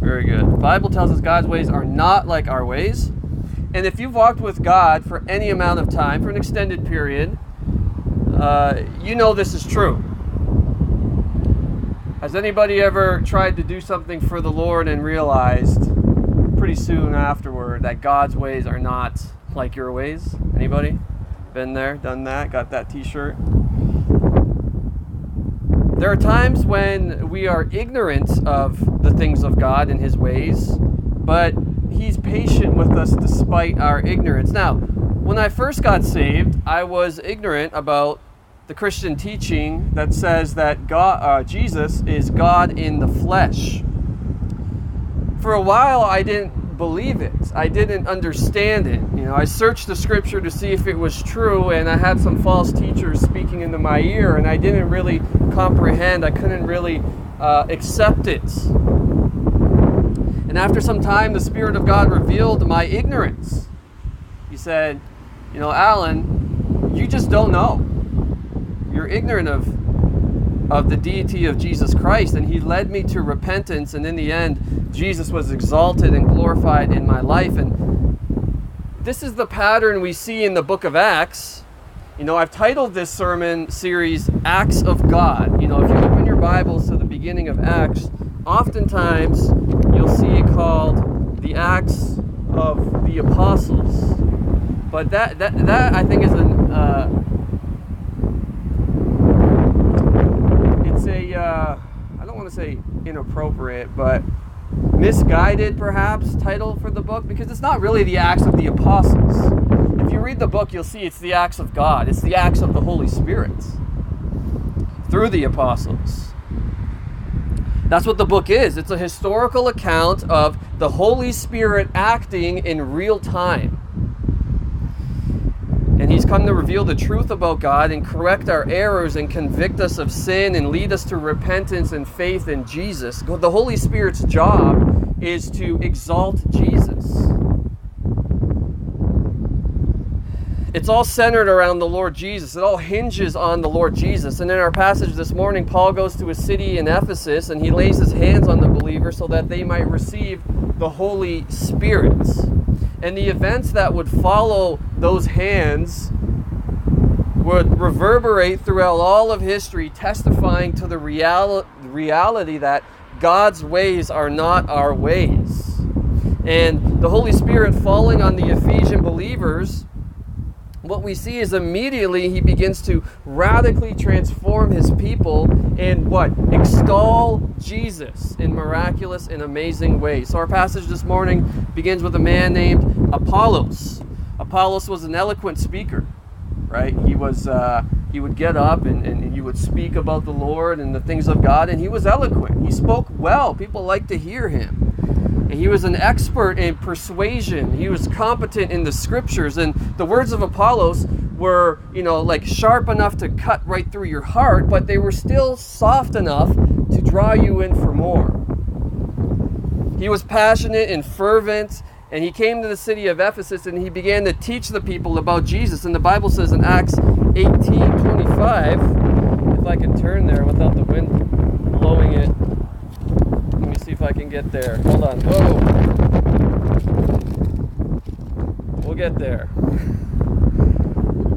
Very good. The Bible tells us God's ways are not like our ways. And if you've walked with God for any amount of time, for an extended period, uh, you know this is true. Has anybody ever tried to do something for the Lord and realized pretty soon afterward that God's ways are not like your ways? Anybody? Been there, done that, got that t shirt? There are times when we are ignorant of the things of God and His ways, but He's patient with us despite our ignorance. Now, when I first got saved, I was ignorant about the Christian teaching that says that God, uh, Jesus is God in the flesh. For a while, I didn't believe it. I didn't understand it. You know, I searched the scripture to see if it was true, and I had some false teachers speaking into my ear, and I didn't really comprehend. I couldn't really uh, accept it. And after some time, the Spirit of God revealed my ignorance. He said, You know, Alan, you just don't know. You're ignorant of, of the deity of Jesus Christ. And He led me to repentance. And in the end, Jesus was exalted and glorified in my life. And this is the pattern we see in the book of Acts. You know, I've titled this sermon series Acts of God. You know, if you open your Bibles to beginning of Acts, oftentimes you'll see it called the Acts of the Apostles. But that, that, that I think is an, uh, it's a, uh, I don't want to say inappropriate, but misguided perhaps title for the book because it's not really the Acts of the Apostles. If you read the book, you'll see it's the Acts of God, it's the Acts of the Holy Spirit through the apostles. That's what the book is. It's a historical account of the Holy Spirit acting in real time. And He's come to reveal the truth about God and correct our errors and convict us of sin and lead us to repentance and faith in Jesus. The Holy Spirit's job is to exalt Jesus. It's all centered around the Lord Jesus. It all hinges on the Lord Jesus. And in our passage this morning, Paul goes to a city in Ephesus and he lays his hands on the believers so that they might receive the Holy Spirit. And the events that would follow those hands would reverberate throughout all of history, testifying to the reali- reality that God's ways are not our ways. And the Holy Spirit falling on the Ephesian believers what we see is immediately he begins to radically transform his people and what? Extol Jesus in miraculous and amazing ways. So our passage this morning begins with a man named Apollos. Apollos was an eloquent speaker, right? He was uh, he would get up and, and, and he would speak about the Lord and the things of God, and he was eloquent. He spoke well. People liked to hear him. He was an expert in persuasion. He was competent in the scriptures. And the words of Apollos were, you know, like sharp enough to cut right through your heart, but they were still soft enough to draw you in for more. He was passionate and fervent, and he came to the city of Ephesus and he began to teach the people about Jesus. And the Bible says in Acts 18 25, if I can turn there without the wind blowing it if I can get there. Hold on. Whoa. We'll get there.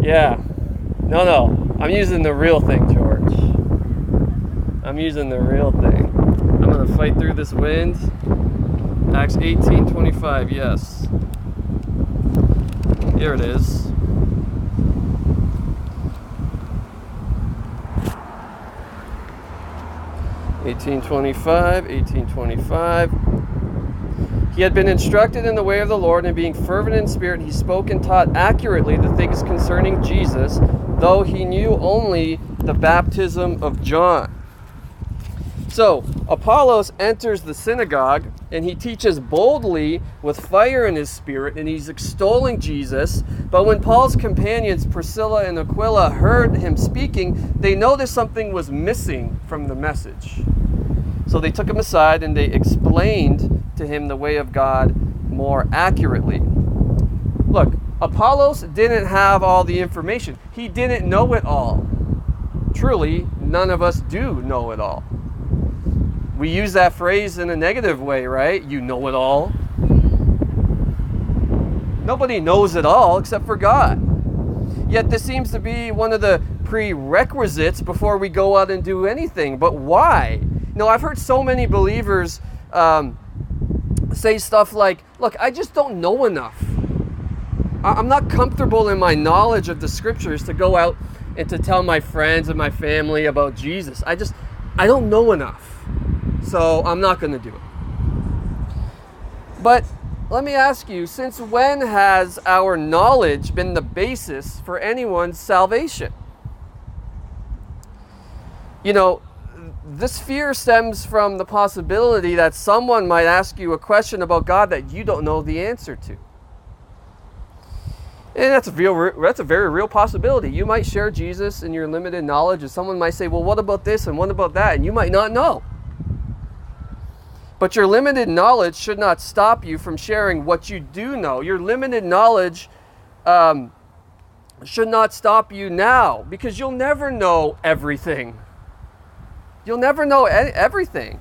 Yeah. No, no. I'm using the real thing, George. I'm using the real thing. I'm going to fight through this wind. Acts 18:25. Yes. Here it is. 1825, 1825. He had been instructed in the way of the Lord, and being fervent in spirit, he spoke and taught accurately the things concerning Jesus, though he knew only the baptism of John. So, Apollos enters the synagogue and he teaches boldly with fire in his spirit and he's extolling Jesus. But when Paul's companions, Priscilla and Aquila, heard him speaking, they noticed something was missing from the message. So they took him aside and they explained to him the way of God more accurately. Look, Apollos didn't have all the information, he didn't know it all. Truly, none of us do know it all we use that phrase in a negative way, right? You know it all. Nobody knows it all except for God. Yet this seems to be one of the prerequisites before we go out and do anything. But why? You know, I've heard so many believers um, say stuff like, Look, I just don't know enough. I'm not comfortable in my knowledge of the scriptures to go out and to tell my friends and my family about Jesus. I just, I don't know enough. So I'm not going to do it. But let me ask you since when has our knowledge been the basis for anyone's salvation? You know, this fear stems from the possibility that someone might ask you a question about God that you don't know the answer to. And that's a real that's a very real possibility. You might share Jesus in your limited knowledge and someone might say, "Well, what about this and what about that?" and you might not know. But your limited knowledge should not stop you from sharing what you do know. Your limited knowledge um, should not stop you now because you'll never know everything. You'll never know everything.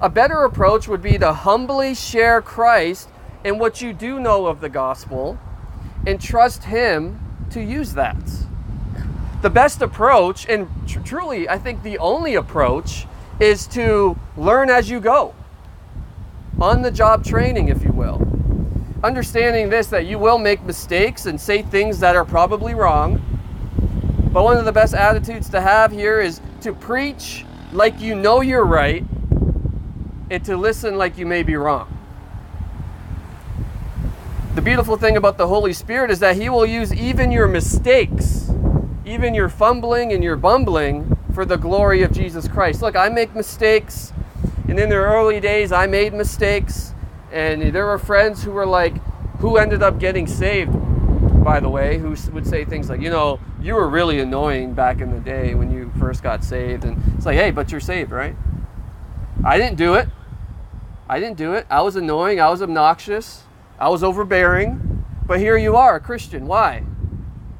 A better approach would be to humbly share Christ and what you do know of the gospel and trust Him to use that. The best approach, and tr- truly, I think the only approach, is to learn as you go. On the job training, if you will. Understanding this, that you will make mistakes and say things that are probably wrong. But one of the best attitudes to have here is to preach like you know you're right and to listen like you may be wrong. The beautiful thing about the Holy Spirit is that He will use even your mistakes, even your fumbling and your bumbling, for the glory of Jesus Christ. Look, I make mistakes, and in the early days, I made mistakes, and there were friends who were like, who ended up getting saved, by the way, who would say things like, you know, you were really annoying back in the day when you first got saved. And it's like, hey, but you're saved, right? I didn't do it. I didn't do it. I was annoying. I was obnoxious. I was overbearing, but here you are, a Christian. Why?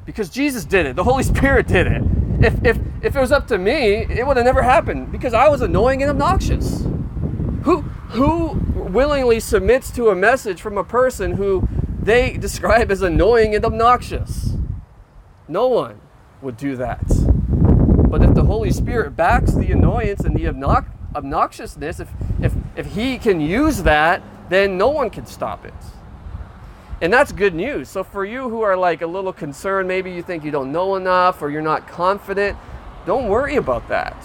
Because Jesus did it. The Holy Spirit did it. If, if, if it was up to me, it would have never happened because I was annoying and obnoxious. Who, who willingly submits to a message from a person who they describe as annoying and obnoxious? No one would do that. But if the Holy Spirit backs the annoyance and the obnoxiousness, if, if, if He can use that, then no one can stop it. And that's good news. So for you who are like a little concerned, maybe you think you don't know enough or you're not confident, don't worry about that.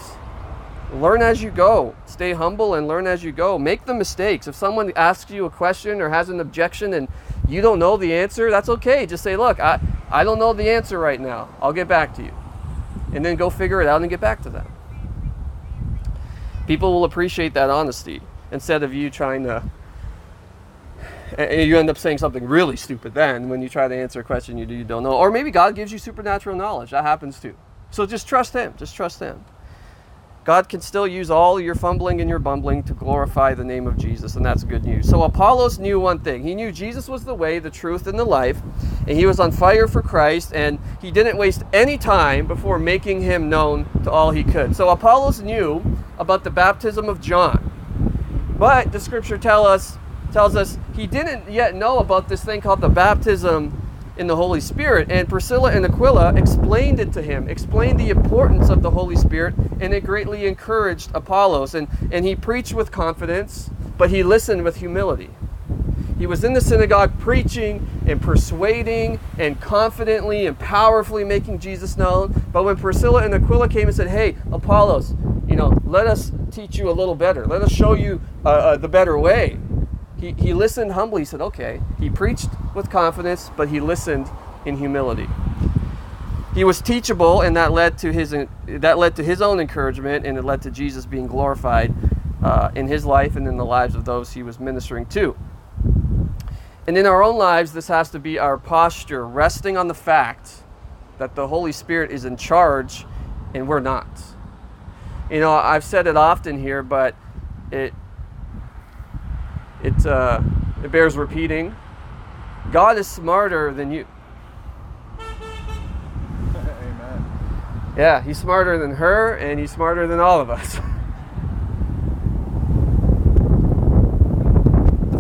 Learn as you go. Stay humble and learn as you go. Make the mistakes. If someone asks you a question or has an objection and you don't know the answer, that's okay. Just say, look, I, I don't know the answer right now. I'll get back to you. And then go figure it out and get back to them. People will appreciate that honesty instead of you trying to you end up saying something really stupid then when you try to answer a question you, you don't know. Or maybe God gives you supernatural knowledge. That happens too. So just trust Him. Just trust Him. God can still use all your fumbling and your bumbling to glorify the name of Jesus, and that's good news. So Apollos knew one thing. He knew Jesus was the way, the truth, and the life, and he was on fire for Christ, and he didn't waste any time before making him known to all he could. So Apollos knew about the baptism of John. But the scripture tell us tells us he didn't yet know about this thing called the baptism in the Holy Spirit. And Priscilla and Aquila explained it to him, explained the importance of the Holy Spirit, and it greatly encouraged Apollos. And, and he preached with confidence, but he listened with humility. He was in the synagogue preaching and persuading and confidently and powerfully making Jesus known. But when Priscilla and Aquila came and said, Hey, Apollos, you know, let us teach you a little better. Let us show you uh, uh, the better way he, he listened humbly. He said, okay. He preached with confidence, but he listened in humility. He was teachable, and that led to his that led to his own encouragement, and it led to Jesus being glorified uh, in his life and in the lives of those he was ministering to. And in our own lives, this has to be our posture, resting on the fact that the Holy Spirit is in charge, and we're not. You know, I've said it often here, but it it, uh, it bears repeating. God is smarter than you. Amen. Yeah, he's smarter than her, and he's smarter than all of us.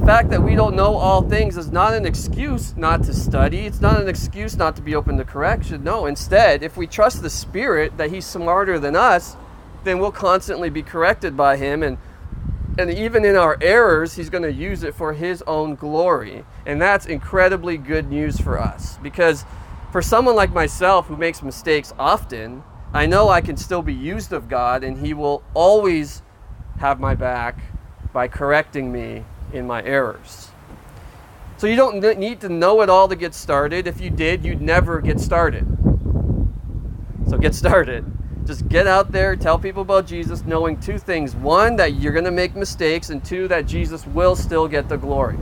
The fact that we don't know all things is not an excuse not to study. It's not an excuse not to be open to correction. No, instead, if we trust the Spirit that He's smarter than us, then we'll constantly be corrected by Him. And, and even in our errors, He's going to use it for His own glory. And that's incredibly good news for us. Because for someone like myself who makes mistakes often, I know I can still be used of God and He will always have my back by correcting me in my errors. So you don't need to know it all to get started. If you did, you'd never get started. So get started. Just get out there, tell people about Jesus, knowing two things. One, that you're going to make mistakes, and two, that Jesus will still get the glory.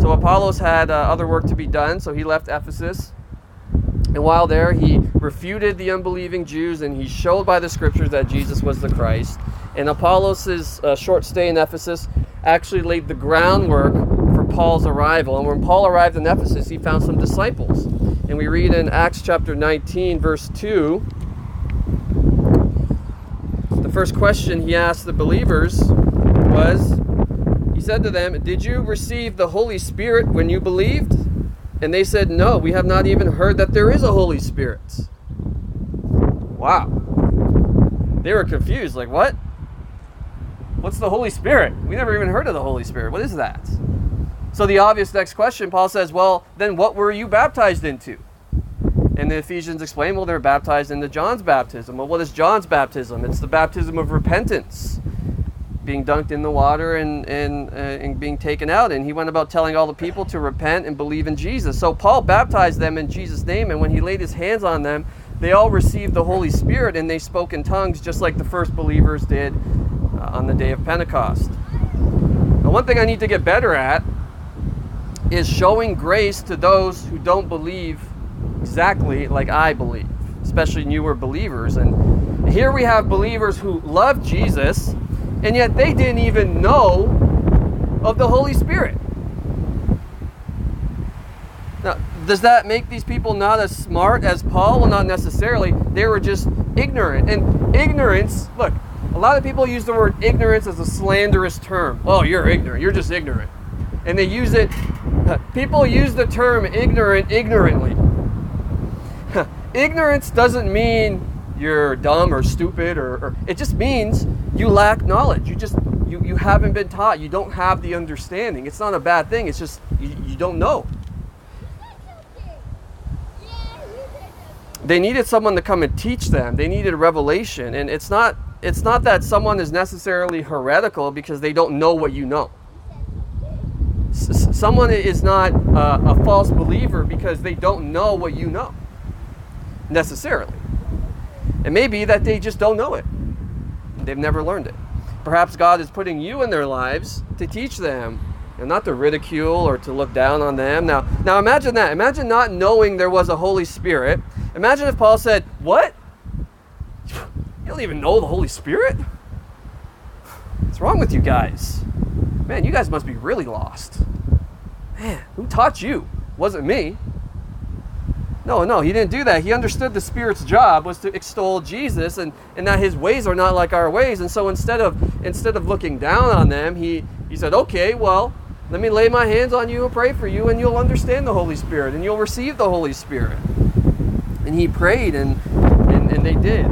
So Apollos had uh, other work to be done, so he left Ephesus. And while there, he refuted the unbelieving Jews and he showed by the scriptures that Jesus was the Christ. And Apollos' uh, short stay in Ephesus actually laid the groundwork for Paul's arrival. And when Paul arrived in Ephesus, he found some disciples. And we read in Acts chapter 19, verse 2, the first question he asked the believers was, he said to them, Did you receive the Holy Spirit when you believed? And they said, No, we have not even heard that there is a Holy Spirit. Wow. They were confused. Like, what? What's the Holy Spirit? We never even heard of the Holy Spirit. What is that? So, the obvious next question, Paul says, Well, then what were you baptized into? And the Ephesians explain, Well, they're baptized into John's baptism. Well, what is John's baptism? It's the baptism of repentance, being dunked in the water and, and, uh, and being taken out. And he went about telling all the people to repent and believe in Jesus. So, Paul baptized them in Jesus' name, and when he laid his hands on them, they all received the Holy Spirit and they spoke in tongues just like the first believers did uh, on the day of Pentecost. Now, one thing I need to get better at is showing grace to those who don't believe exactly like I believe, especially newer believers. And here we have believers who love Jesus, and yet they didn't even know of the Holy Spirit. Now, does that make these people not as smart as Paul? Well, not necessarily. They were just ignorant. And ignorance, look, a lot of people use the word ignorance as a slanderous term. Oh, you're ignorant. You're just ignorant. And they use it, people use the term ignorant ignorantly. Ignorance doesn't mean you're dumb or stupid or, or, it just means you lack knowledge. You just you, you haven't been taught. You don't have the understanding. It's not a bad thing. It's just you, you don't know. They needed someone to come and teach them. They needed revelation. And it's not it's not that someone is necessarily heretical because they don't know what you know. S- someone is not uh, a false believer because they don't know what you know, necessarily. It may be that they just don't know it, they've never learned it. Perhaps God is putting you in their lives to teach them and not to ridicule or to look down on them. Now, now imagine that. Imagine not knowing there was a Holy Spirit. Imagine if Paul said, "What? You don't even know the Holy Spirit? What's wrong with you guys? Man, you guys must be really lost. Man, who taught you? Wasn't me. No, no, he didn't do that. He understood the Spirit's job was to extol Jesus and, and that his ways are not like our ways. And so instead of instead of looking down on them, he, he said, Okay, well, let me lay my hands on you and pray for you, and you'll understand the Holy Spirit and you'll receive the Holy Spirit. And he prayed and and, and they did.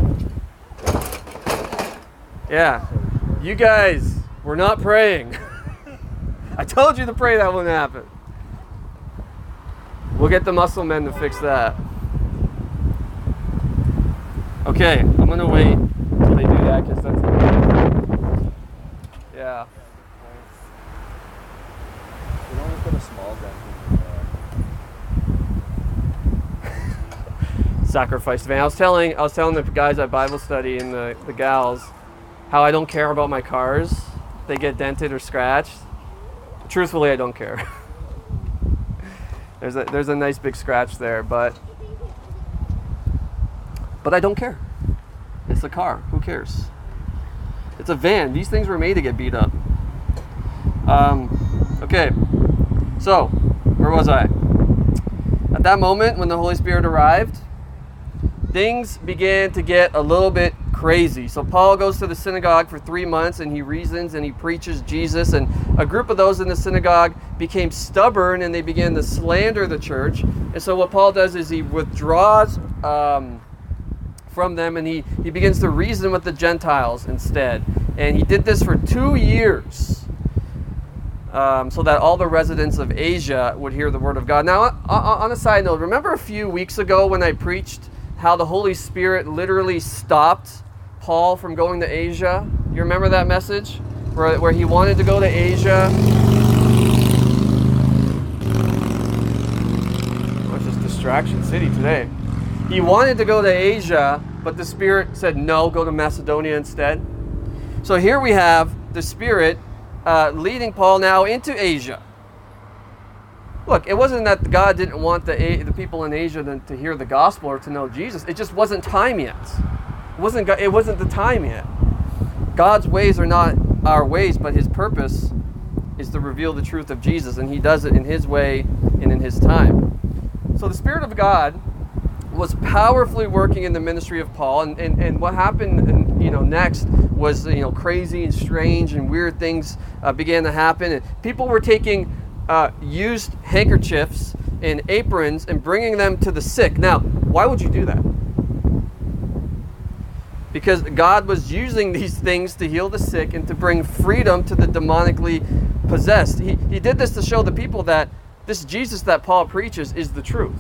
Yeah. You guys were not praying. I told you to pray that wouldn't happen. We'll get the muscle men to fix that. Okay, I'm gonna wait until they do that because that's. Yeah. You can only put a small dent the Sacrificed van. I was telling I was telling the guys at Bible study and the, the gals how I don't care about my cars. They get dented or scratched. Truthfully, I don't care. there's a there's a nice big scratch there, but but I don't care. It's a car. Who cares? It's a van. These things were made to get beat up. Um, okay. So, where was I? At that moment, when the Holy Spirit arrived, things began to get a little bit crazy. So Paul goes to the synagogue for three months and he reasons and he preaches Jesus. And a group of those in the synagogue became stubborn and they began to slander the church. And so what Paul does is he withdraws um, from them and he, he begins to reason with the Gentiles instead. And he did this for two years. Um, so that all the residents of Asia would hear the word of God. Now, on a side note, remember a few weeks ago when I preached how the Holy Spirit literally stopped Paul from going to Asia? You remember that message? Where, where he wanted to go to Asia. Which is Distraction City today. He wanted to go to Asia, but the Spirit said no, go to Macedonia instead. So here we have the Spirit uh, leading Paul now into Asia. Look, it wasn't that God didn't want the, the people in Asia to hear the gospel or to know Jesus. It just wasn't time yet. It wasn't, it wasn't the time yet. God's ways are not our ways, but His purpose is to reveal the truth of Jesus, and He does it in His way and in His time. So the Spirit of God was powerfully working in the ministry of Paul, and, and, and what happened, you know, next was you know crazy and strange and weird things uh, began to happen, and people were taking uh, used handkerchiefs and aprons and bringing them to the sick. Now, why would you do that? Because God was using these things to heal the sick and to bring freedom to the demonically possessed. He, he did this to show the people that this Jesus that Paul preaches is the truth.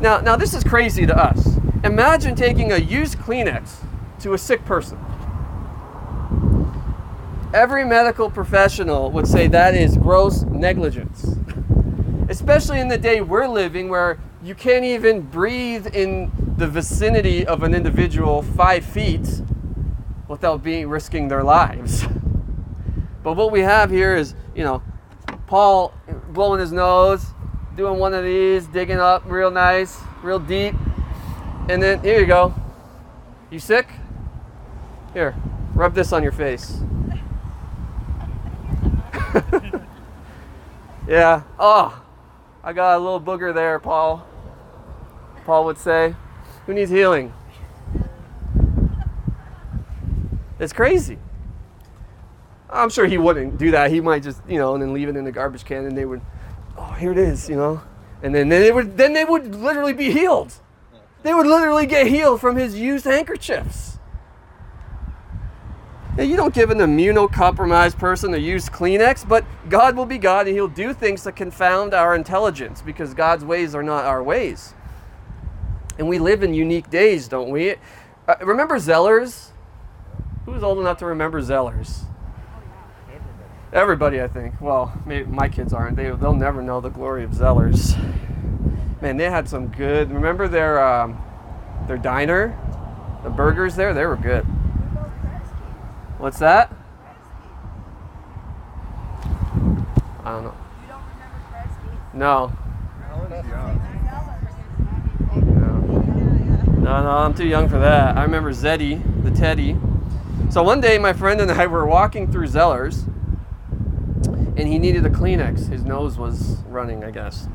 Now, now this is crazy to us. Imagine taking a used Kleenex to a sick person every medical professional would say that is gross negligence. Especially in the day we're living where you can't even breathe in the vicinity of an individual five feet without being risking their lives. But what we have here is, you know, Paul blowing his nose, doing one of these, digging up real nice, real deep. And then here you go. You sick? Here, rub this on your face. yeah. Oh, I got a little booger there, Paul. Paul would say. Who needs healing? It's crazy. I'm sure he wouldn't do that. He might just, you know, and then leave it in the garbage can, and they would, oh, here it is, you know, and then, then they would, then they would literally be healed. They would literally get healed from his used handkerchiefs. Now, you don't give an immunocompromised person a used Kleenex, but God will be God and He'll do things to confound our intelligence because God's ways are not our ways. And we live in unique days, don't we? Uh, remember Zellers? Who's old enough to remember Zellers? Everybody, I think. Well, maybe my kids aren't. They, they'll never know the glory of Zellers. Man, they had some good. Remember their um, their diner, the burgers there? They were good. What's that? I don't know. You don't remember? No. No, no, I'm too young for that. I remember Zeddy, the Teddy. So one day, my friend and I were walking through Zellers, and he needed a Kleenex. His nose was running, I guess.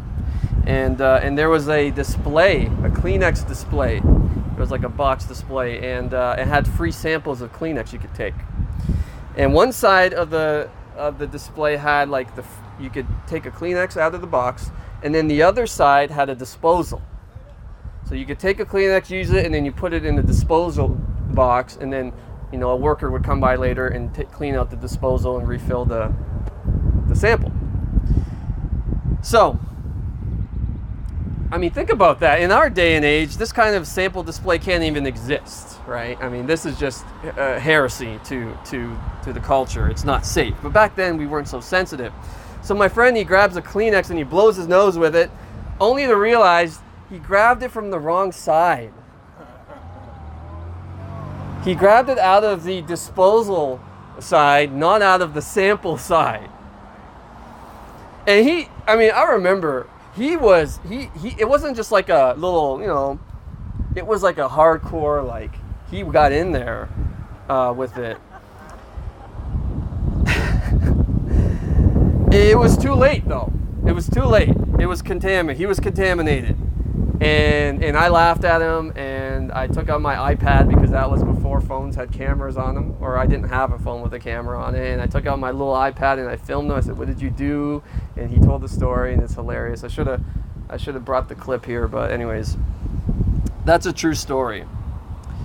And uh, and there was a display, a Kleenex display. It was like a box display, and uh, it had free samples of Kleenex you could take and one side of the of the display had like the you could take a Kleenex out of the box, and then the other side had a disposal. So you could take a Kleenex, use it, and then you put it in the disposal box, and then you know a worker would come by later and t- clean out the disposal and refill the the sample. So I mean, think about that. In our day and age, this kind of sample display can't even exist, right? I mean, this is just uh, heresy to, to, to the culture. It's not safe. But back then, we weren't so sensitive. So my friend, he grabs a Kleenex and he blows his nose with it, only to realize he grabbed it from the wrong side. He grabbed it out of the disposal side, not out of the sample side. And he, I mean, I remember he was he he it wasn't just like a little you know it was like a hardcore like he got in there uh, with it it was too late though it was too late it was contaminated he was contaminated And, and I laughed at him and I took out my iPad because that was before phones had cameras on them, or I didn't have a phone with a camera on it. And I took out my little iPad and I filmed him. I said, What did you do? And he told the story and it's hilarious. I should have I should have brought the clip here, but anyways, that's a true story.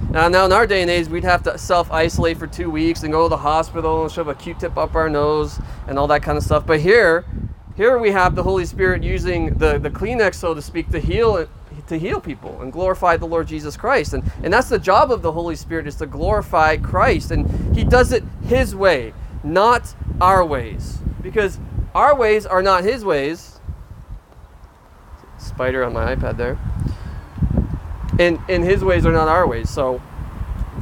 Now, now in our day and age, we'd have to self-isolate for two weeks and go to the hospital and shove a Q-tip up our nose and all that kind of stuff. But here, here we have the Holy Spirit using the, the Kleenex, so to speak, to heal to heal people and glorify the Lord Jesus Christ. And, and that's the job of the Holy Spirit is to glorify Christ. And he does it his way, not our ways. Because our ways are not his ways. Spider on my iPad there. And, and his ways are not our ways. So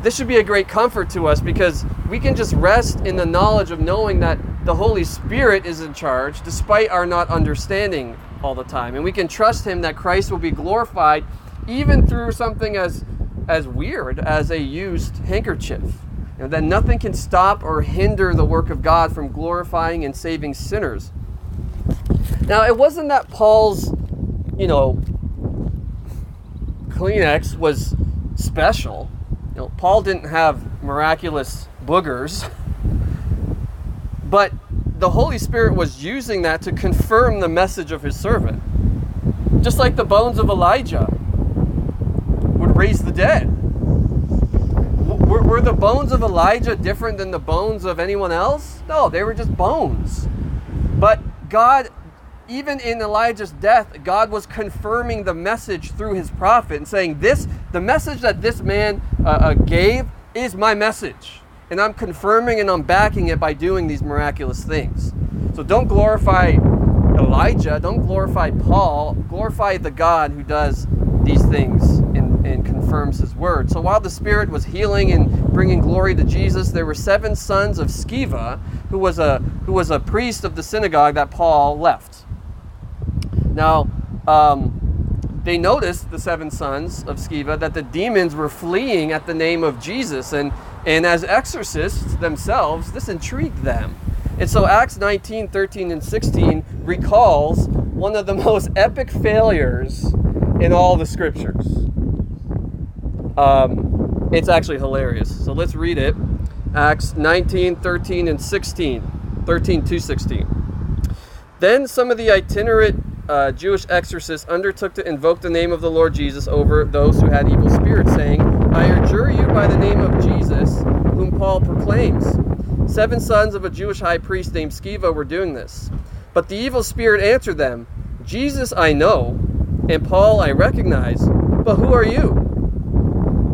this should be a great comfort to us because we can just rest in the knowledge of knowing that the Holy Spirit is in charge despite our not understanding all the time. And we can trust him that Christ will be glorified even through something as as weird as a used handkerchief. And that nothing can stop or hinder the work of God from glorifying and saving sinners. Now, it wasn't that Paul's, you know, Kleenex was special. You know, Paul didn't have miraculous boogers. But the Holy Spirit was using that to confirm the message of his servant. Just like the bones of Elijah would raise the dead. Were, were the bones of Elijah different than the bones of anyone else? No, they were just bones. But God, even in Elijah's death, God was confirming the message through his prophet and saying, This, the message that this man uh, uh, gave is my message. And I'm confirming and I'm backing it by doing these miraculous things. So don't glorify Elijah, don't glorify Paul, glorify the God who does these things and, and confirms his word. So while the Spirit was healing and bringing glory to Jesus, there were seven sons of Sceva, who was a, who was a priest of the synagogue that Paul left. Now, um, they noticed, the seven sons of Sceva, that the demons were fleeing at the name of Jesus. And, and as exorcists themselves, this intrigued them. And so Acts 19, 13, and 16 recalls one of the most epic failures in all the scriptures. Um, it's actually hilarious. So let's read it. Acts 19, 13, and 16. 13 to 16. Then some of the itinerant uh, Jewish exorcists undertook to invoke the name of the Lord Jesus over those who had evil spirits, saying, I adjure you by the name of Jesus, whom Paul proclaims. Seven sons of a Jewish high priest named Sceva were doing this. But the evil spirit answered them, Jesus I know, and Paul I recognize, but who are you?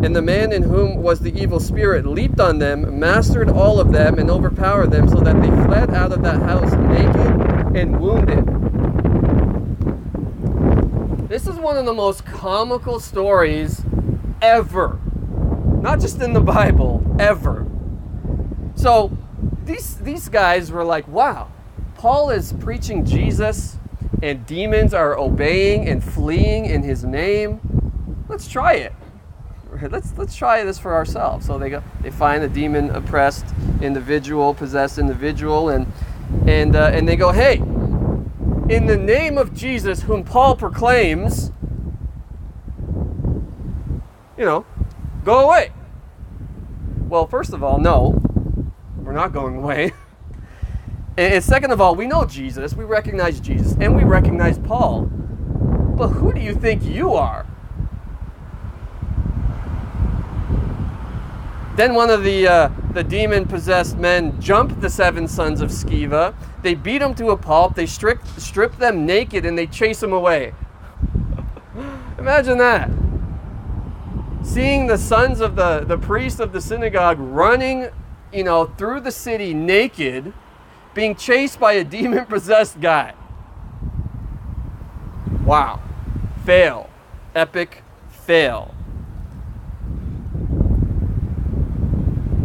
And the man in whom was the evil spirit leaped on them, mastered all of them, and overpowered them, so that they fled out of that house naked and wounded. This is one of the most comical stories ever. Not just in the Bible, ever. So these these guys were like, wow, Paul is preaching Jesus and demons are obeying and fleeing in his name. Let's try it. Let's let's try this for ourselves. So they go they find a demon oppressed individual, possessed individual and and uh, and they go, "Hey, in the name of Jesus, whom Paul proclaims, you know, go away. Well, first of all, no, we're not going away. And second of all, we know Jesus, we recognize Jesus, and we recognize Paul. But who do you think you are? Then one of the uh, the demon possessed men jumped the seven sons of Sceva. They beat them to a pulp. They strip strip them naked and they chase them away. Imagine that. Seeing the sons of the, the priest of the synagogue running, you know, through the city naked, being chased by a demon possessed guy. Wow. Fail. Epic fail.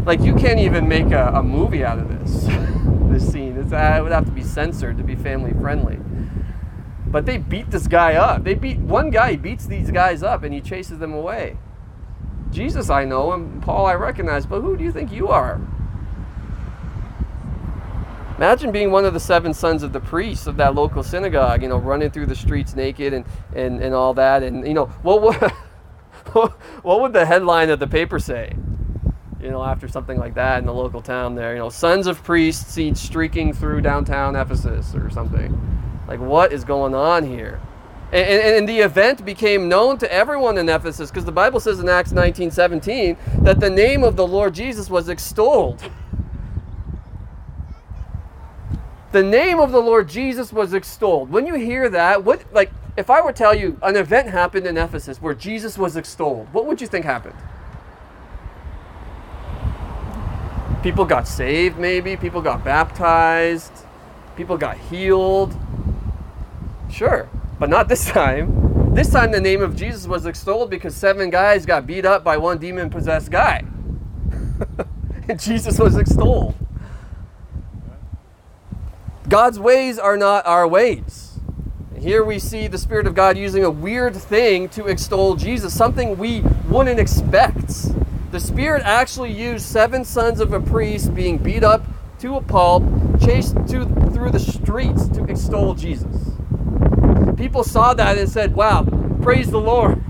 Like you can't even make a, a movie out of this this scene. It's, uh, it would have to be censored to be family friendly. But they beat this guy up. They beat one guy beats these guys up and he chases them away. Jesus i know and paul i recognize but who do you think you are? Imagine being one of the seven sons of the priests of that local synagogue, you know, running through the streets naked and, and, and all that. And, you know, what, what, what would the headline of the paper say? You know, after something like that in the local town there, you know, sons of priests seen streaking through downtown Ephesus or something. Like, what is going on here? And, and, and the event became known to everyone in Ephesus because the Bible says in Acts 19 17 that the name of the Lord Jesus was extolled. The name of the Lord Jesus was extolled. When you hear that, what like if I were to tell you an event happened in Ephesus where Jesus was extolled, what would you think happened? People got saved, maybe. People got baptized. People got healed. Sure, but not this time. This time, the name of Jesus was extolled because seven guys got beat up by one demon possessed guy. and Jesus was extolled. God's ways are not our ways. Here we see the Spirit of God using a weird thing to extol Jesus, something we wouldn't expect. The Spirit actually used seven sons of a priest being beat up to a pulp, chased to, through the streets to extol Jesus. People saw that and said, Wow, praise the Lord.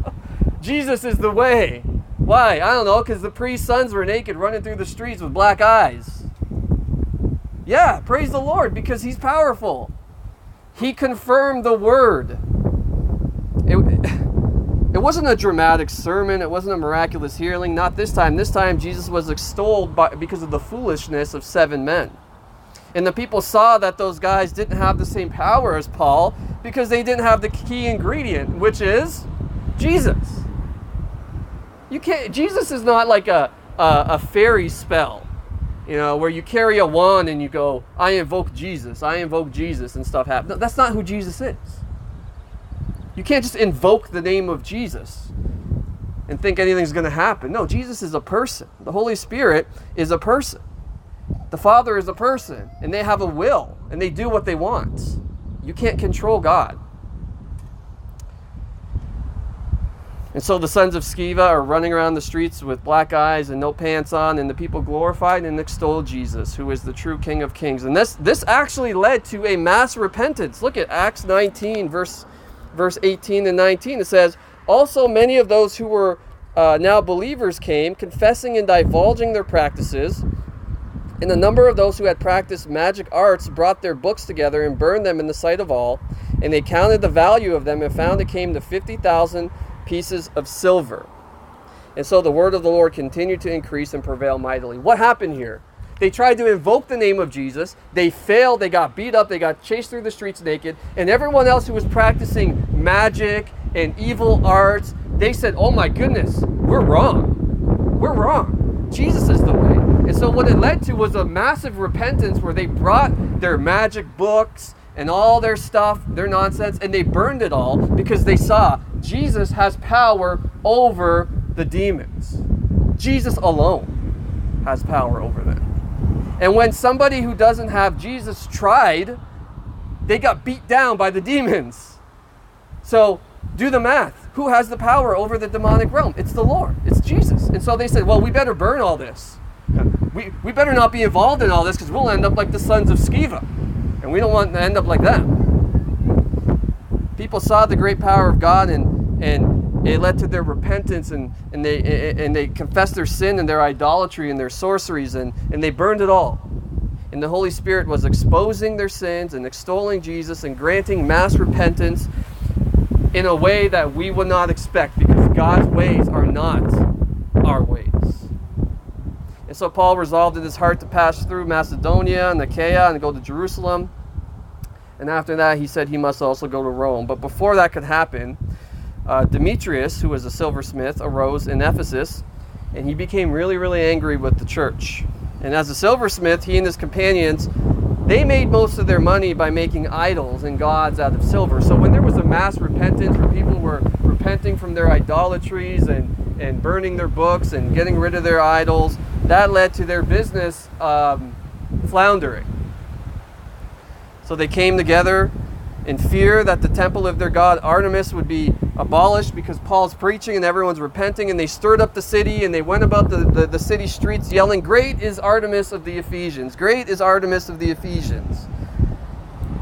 Jesus is the way. Why? I don't know, because the priest's sons were naked running through the streets with black eyes. Yeah, praise the Lord because He's powerful. He confirmed the word. It, wasn't a dramatic sermon, it wasn't a miraculous healing. Not this time. This time, Jesus was extolled by, because of the foolishness of seven men. And the people saw that those guys didn't have the same power as Paul because they didn't have the key ingredient, which is Jesus. You can't, Jesus is not like a, a, a fairy spell you know, where you carry a wand and you go, I invoke Jesus, I invoke Jesus, and stuff happens. No, that's not who Jesus is. You can't just invoke the name of Jesus and think anything's going to happen. No, Jesus is a person. The Holy Spirit is a person. The Father is a person, and they have a will, and they do what they want. You can't control God. And so the sons of Sceva are running around the streets with black eyes and no pants on, and the people glorified and extolled Jesus, who is the true King of Kings. And this this actually led to a mass repentance. Look at Acts 19, verse verse 18 and 19. It says, "Also many of those who were uh, now believers came, confessing and divulging their practices." And the number of those who had practiced magic arts brought their books together and burned them in the sight of all. And they counted the value of them and found it came to 50,000 pieces of silver. And so the word of the Lord continued to increase and prevail mightily. What happened here? They tried to invoke the name of Jesus. They failed. They got beat up. They got chased through the streets naked. And everyone else who was practicing magic and evil arts, they said, Oh my goodness, we're wrong. We're wrong. Jesus is the way. And so what it led to was a massive repentance where they brought their magic books and all their stuff, their nonsense, and they burned it all because they saw Jesus has power over the demons. Jesus alone has power over them. And when somebody who doesn't have Jesus tried, they got beat down by the demons. So do the math. Who has the power over the demonic realm? It's the Lord, it's Jesus. And so they said, well, we better burn all this. We, we better not be involved in all this because we'll end up like the sons of Sceva. And we don't want to end up like them. People saw the great power of God and, and it led to their repentance and, and, they, and they confessed their sin and their idolatry and their sorceries and, and they burned it all. And the Holy Spirit was exposing their sins and extolling Jesus and granting mass repentance in a way that we would not expect because God's ways are not our ways. And so Paul resolved in his heart to pass through Macedonia and Achaia and go to Jerusalem. And after that, he said he must also go to Rome. But before that could happen, uh, Demetrius, who was a silversmith, arose in Ephesus, and he became really, really angry with the church. And as a silversmith, he and his companions, they made most of their money by making idols and gods out of silver. So when there was a mass repentance where people were repenting from their idolatries and, and burning their books and getting rid of their idols, that led to their business um, floundering. So they came together in fear that the temple of their god Artemis would be abolished because Paul's preaching and everyone's repenting, and they stirred up the city and they went about the, the, the city streets yelling, Great is Artemis of the Ephesians! Great is Artemis of the Ephesians!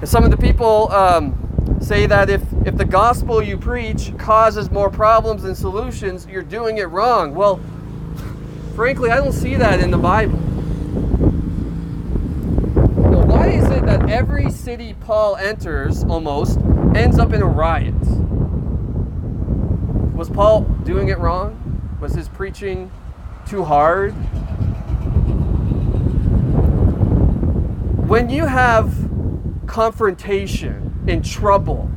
And some of the people um, say that if, if the gospel you preach causes more problems than solutions, you're doing it wrong. Well, frankly, I don't see that in the Bible. That every city Paul enters almost ends up in a riot? Was Paul doing it wrong? Was his preaching too hard? When you have confrontation and trouble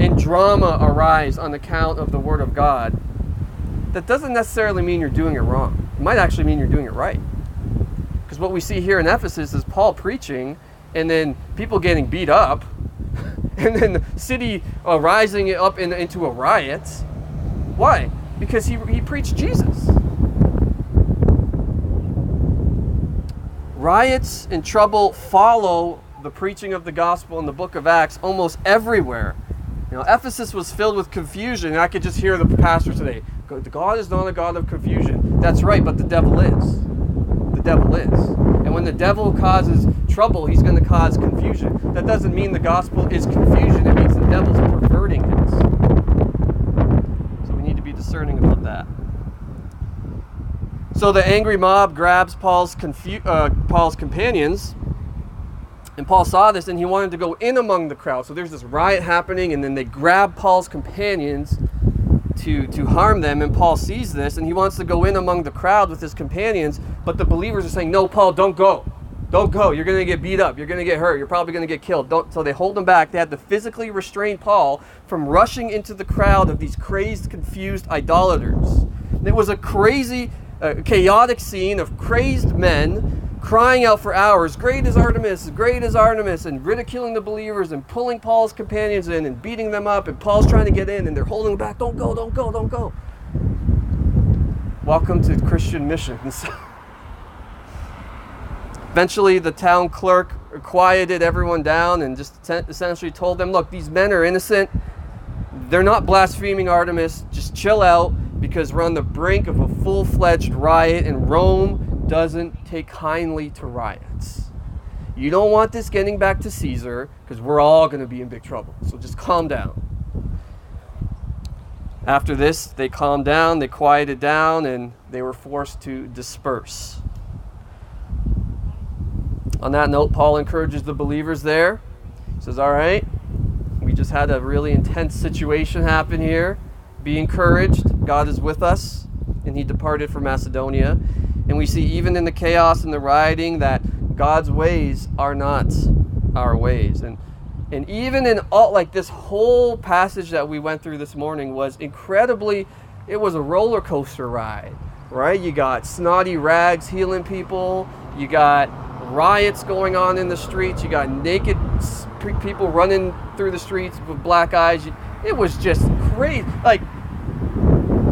and drama arise on account of the Word of God, that doesn't necessarily mean you're doing it wrong. It might actually mean you're doing it right. Because what we see here in Ephesus is Paul preaching and then people getting beat up and then the city uh, rising up in, into a riot. Why? Because he, he preached Jesus. Riots and trouble follow the preaching of the gospel in the book of Acts almost everywhere. You know, Ephesus was filled with confusion. And I could just hear the pastor today. God is not a God of confusion. That's right, but the devil is. The devil is. And when the devil causes trouble, he's going to cause confusion. That doesn't mean the gospel is confusion. It means the devil's perverting it. So we need to be discerning about that. So the angry mob grabs Paul's, confu- uh, Paul's companions and Paul saw this and he wanted to go in among the crowd. So there's this riot happening, and then they grab Paul's companions to, to harm them. And Paul sees this and he wants to go in among the crowd with his companions. But the believers are saying, No, Paul, don't go. Don't go. You're going to get beat up. You're going to get hurt. You're probably going to get killed. Don't. So they hold him back. They had to physically restrain Paul from rushing into the crowd of these crazed, confused idolaters. It was a crazy, uh, chaotic scene of crazed men crying out for hours, Great is Artemis, great is Artemis, and ridiculing the believers and pulling Paul's companions in and beating them up. And Paul's trying to get in and they're holding back. Don't go, don't go, don't go. Welcome to Christian missions. Eventually, the town clerk quieted everyone down and just essentially told them, Look, these men are innocent. They're not blaspheming Artemis. Just chill out because we're on the brink of a full fledged riot in Rome doesn't take kindly to riots. You don't want this getting back to Caesar because we're all going to be in big trouble. So just calm down. After this, they calmed down, they quieted down, and they were forced to disperse. On that note, Paul encourages the believers there. He says, All right, we just had a really intense situation happen here. Be encouraged. God is with us. And he departed for Macedonia. And we see even in the chaos and the rioting that God's ways are not our ways. And and even in all like this whole passage that we went through this morning was incredibly it was a roller coaster ride, right? You got snotty rags healing people, you got riots going on in the streets, you got naked people running through the streets with black eyes. It was just crazy. Like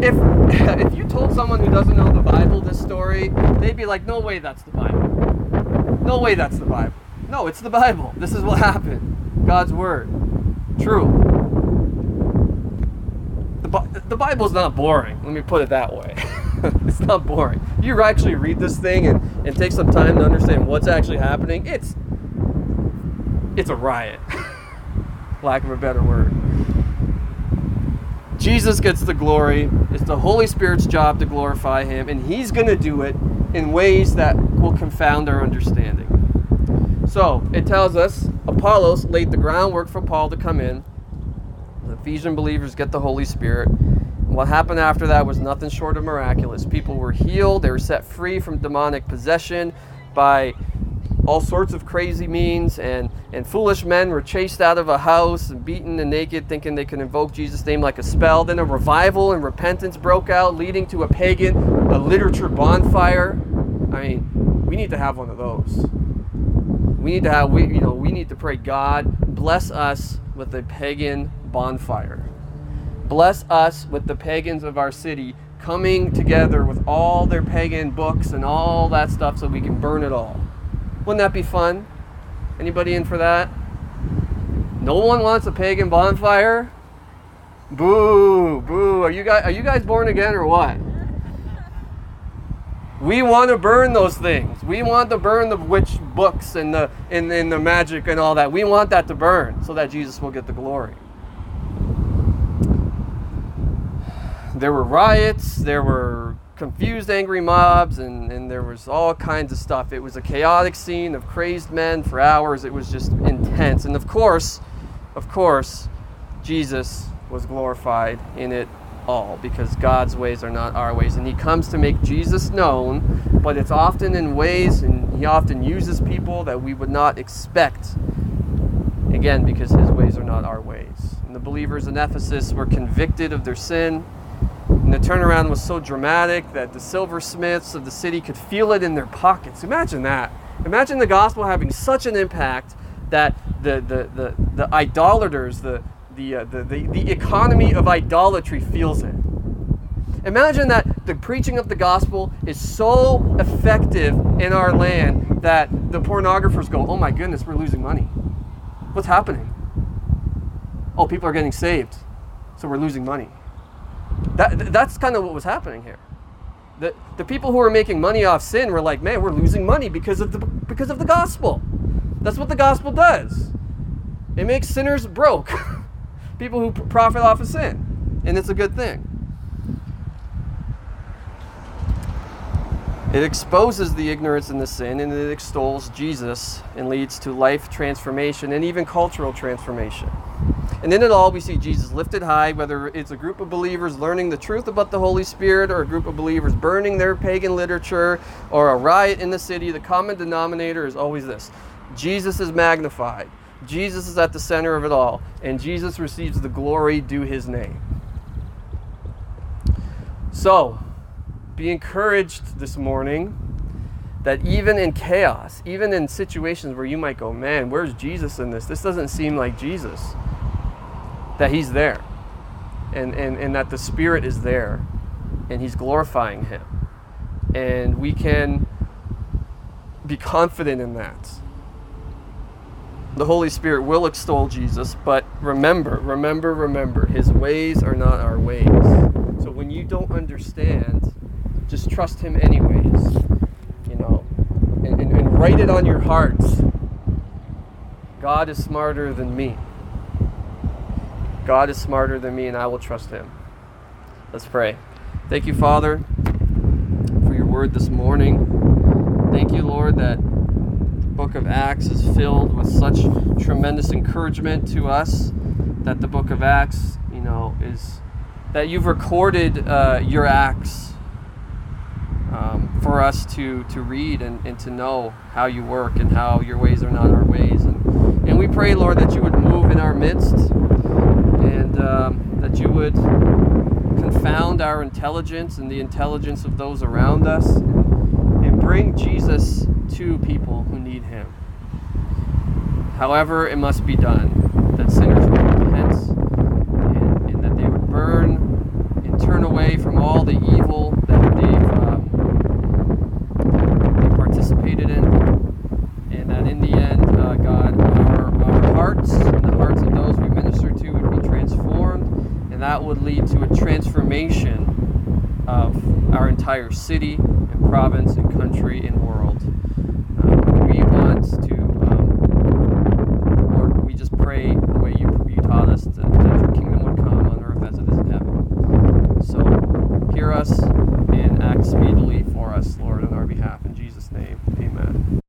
if if told someone who doesn't know the Bible this story, they'd be like, "No way, that's the Bible. No way, that's the Bible. No, it's the Bible. This is what happened. God's word, true." The, the Bible's not boring. Let me put it that way. it's not boring. You actually read this thing and, and take some time to understand what's actually happening. It's it's a riot. Lack of a better word. Jesus gets the glory. It's the Holy Spirit's job to glorify Him, and He's going to do it in ways that will confound our understanding. So it tells us Apollos laid the groundwork for Paul to come in. The Ephesian believers get the Holy Spirit. what happened after that was nothing short of miraculous. People were healed, they were set free from demonic possession by all sorts of crazy means, and, and foolish men were chased out of a house and beaten and naked, thinking they could invoke Jesus' name like a spell. Then a revival and repentance broke out, leading to a pagan, a literature bonfire. I mean, we need to have one of those. We need to have, we, you know, we need to pray, God, bless us with a pagan bonfire. Bless us with the pagans of our city coming together with all their pagan books and all that stuff so we can burn it all. Wouldn't that be fun? Anybody in for that? No one wants a pagan bonfire. Boo, boo. Are you guys are you guys born again or what? We want to burn those things. We want to burn the witch books and the and, and the magic and all that. We want that to burn so that Jesus will get the glory. There were riots, there were confused, angry mobs, and, and there was all kinds of stuff. It was a chaotic scene of crazed men for hours. It was just intense. And of course, of course, Jesus was glorified in it all because God's ways are not our ways. And He comes to make Jesus known, but it's often in ways, and He often uses people that we would not expect. Again, because His ways are not our ways. And the believers in Ephesus were convicted of their sin. And the turnaround was so dramatic that the silversmiths of the city could feel it in their pockets. Imagine that. Imagine the gospel having such an impact that the, the, the, the idolaters, the, the, uh, the, the, the economy of idolatry feels it. Imagine that the preaching of the gospel is so effective in our land that the pornographers go, oh my goodness, we're losing money. What's happening? Oh, people are getting saved, so we're losing money. That, that's kind of what was happening here. The, the people who were making money off sin were like, man, we're losing money because of the, because of the gospel. That's what the gospel does. It makes sinners broke. people who profit off of sin. And it's a good thing. It exposes the ignorance and the sin, and it extols Jesus and leads to life transformation and even cultural transformation. And in it all, we see Jesus lifted high, whether it's a group of believers learning the truth about the Holy Spirit or a group of believers burning their pagan literature or a riot in the city. The common denominator is always this Jesus is magnified, Jesus is at the center of it all, and Jesus receives the glory due his name. So, be encouraged this morning that even in chaos, even in situations where you might go, man, where's Jesus in this? This doesn't seem like Jesus that he's there and, and, and that the Spirit is there and he's glorifying him. And we can be confident in that. The Holy Spirit will extol Jesus, but remember, remember, remember, his ways are not our ways. So when you don't understand, just trust him anyways, you know, and, and, and write it on your hearts. God is smarter than me. God is smarter than me, and I will trust him. Let's pray. Thank you, Father, for your word this morning. Thank you, Lord, that the book of Acts is filled with such tremendous encouragement to us. That the book of Acts, you know, is that you've recorded uh, your acts um, for us to, to read and, and to know how you work and how your ways are not our ways. And, and we pray, Lord, that you would move in our midst and um, that you would confound our intelligence and the intelligence of those around us and bring Jesus to people who need him. However, it must be done, that sinners would repent and, and that they would burn and turn away from all the evil that they've, um, they participated in, and that in the end, uh, God, our, our hearts and the hearts of those we minister to would be transformed, and that would lead to a transformation of our city